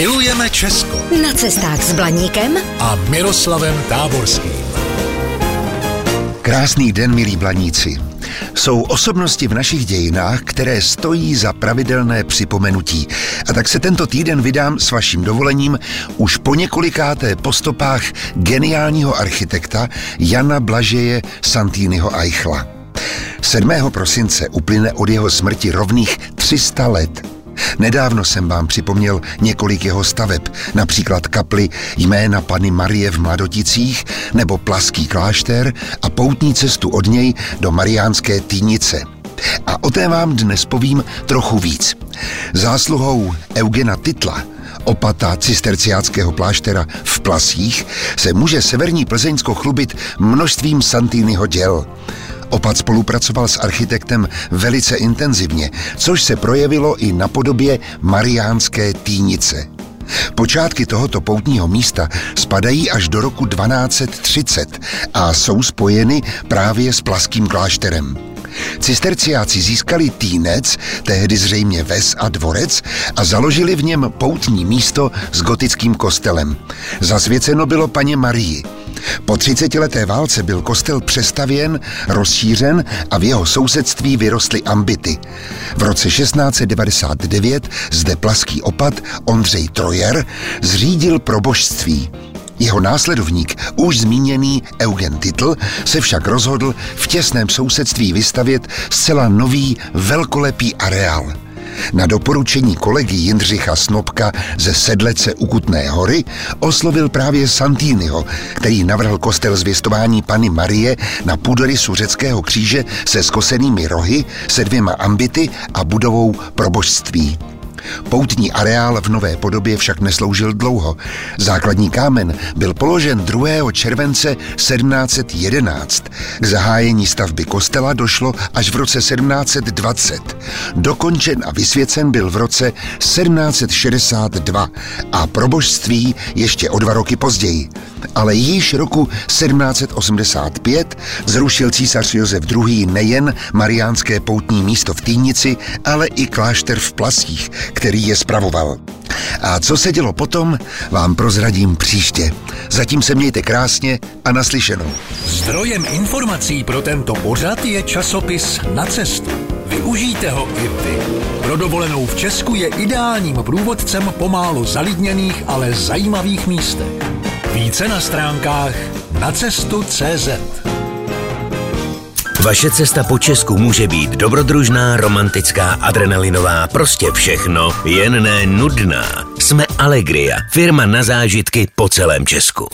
Milujeme Česko Na cestách s Blaníkem a Miroslavem Táborským. Krásný den, milí blaníci. Jsou osobnosti v našich dějinách, které stojí za pravidelné připomenutí. A tak se tento týden vydám s vaším dovolením už po několikáté po stopách geniálního architekta Jana Blažeje Santýnyho Eichla. 7. prosince uplyne od jeho smrti rovných 300 let. Nedávno jsem vám připomněl několik jeho staveb, například kaply jména Pany Marie v Mladoticích nebo Plaský klášter a poutní cestu od něj do Mariánské Týnice. A o té vám dnes povím trochu víc. Zásluhou Eugena Titla, opata cisterciáckého pláštera v Plasích, se může severní Plzeňsko chlubit množstvím Santýnyho děl. Opat spolupracoval s architektem velice intenzivně, což se projevilo i na podobě Mariánské týnice. Počátky tohoto poutního místa spadají až do roku 1230 a jsou spojeny právě s Plaským klášterem. Cisterciáci získali týnec, tehdy zřejmě ves a dvorec, a založili v něm poutní místo s gotickým kostelem. Zasvěceno bylo paně Marii. Po 30-leté válce byl kostel přestavěn, rozšířen a v jeho sousedství vyrostly ambity. V roce 1699 zde plaský opat Ondřej Trojer zřídil probožství. Jeho následovník, už zmíněný Eugen Titl, se však rozhodl v těsném sousedství vystavět zcela nový velkolepý areál. Na doporučení kolegy Jindřicha Snobka ze Sedlece u Kutné hory oslovil právě Santýnyho, který navrhl kostel zvěstování Pany Marie na půdorysu řeckého kříže se skosenými rohy, se dvěma ambity a budovou probožství. Poutní areál v nové podobě však nesloužil dlouho. Základní kámen byl položen 2. července 1711. K zahájení stavby kostela došlo až v roce 1720. Dokončen a vysvěcen byl v roce 1762 a probožství ještě o dva roky později. Ale již roku 1785 zrušil císař Josef II. nejen mariánské poutní místo v Týnici, ale i klášter v Plasích, který je spravoval. A co se dělo potom, vám prozradím příště. Zatím se mějte krásně a naslyšenou. Zdrojem informací pro tento pořad je časopis Na cestu. Využijte ho i vy. Pro dovolenou v Česku je ideálním průvodcem po málo zalidněných, ale zajímavých místech. Více na stránkách nacestu.cz Vaše cesta po Česku může být dobrodružná, romantická, adrenalinová, prostě všechno, jen ne nudná. Jsme Allegria, firma na zážitky po celém Česku.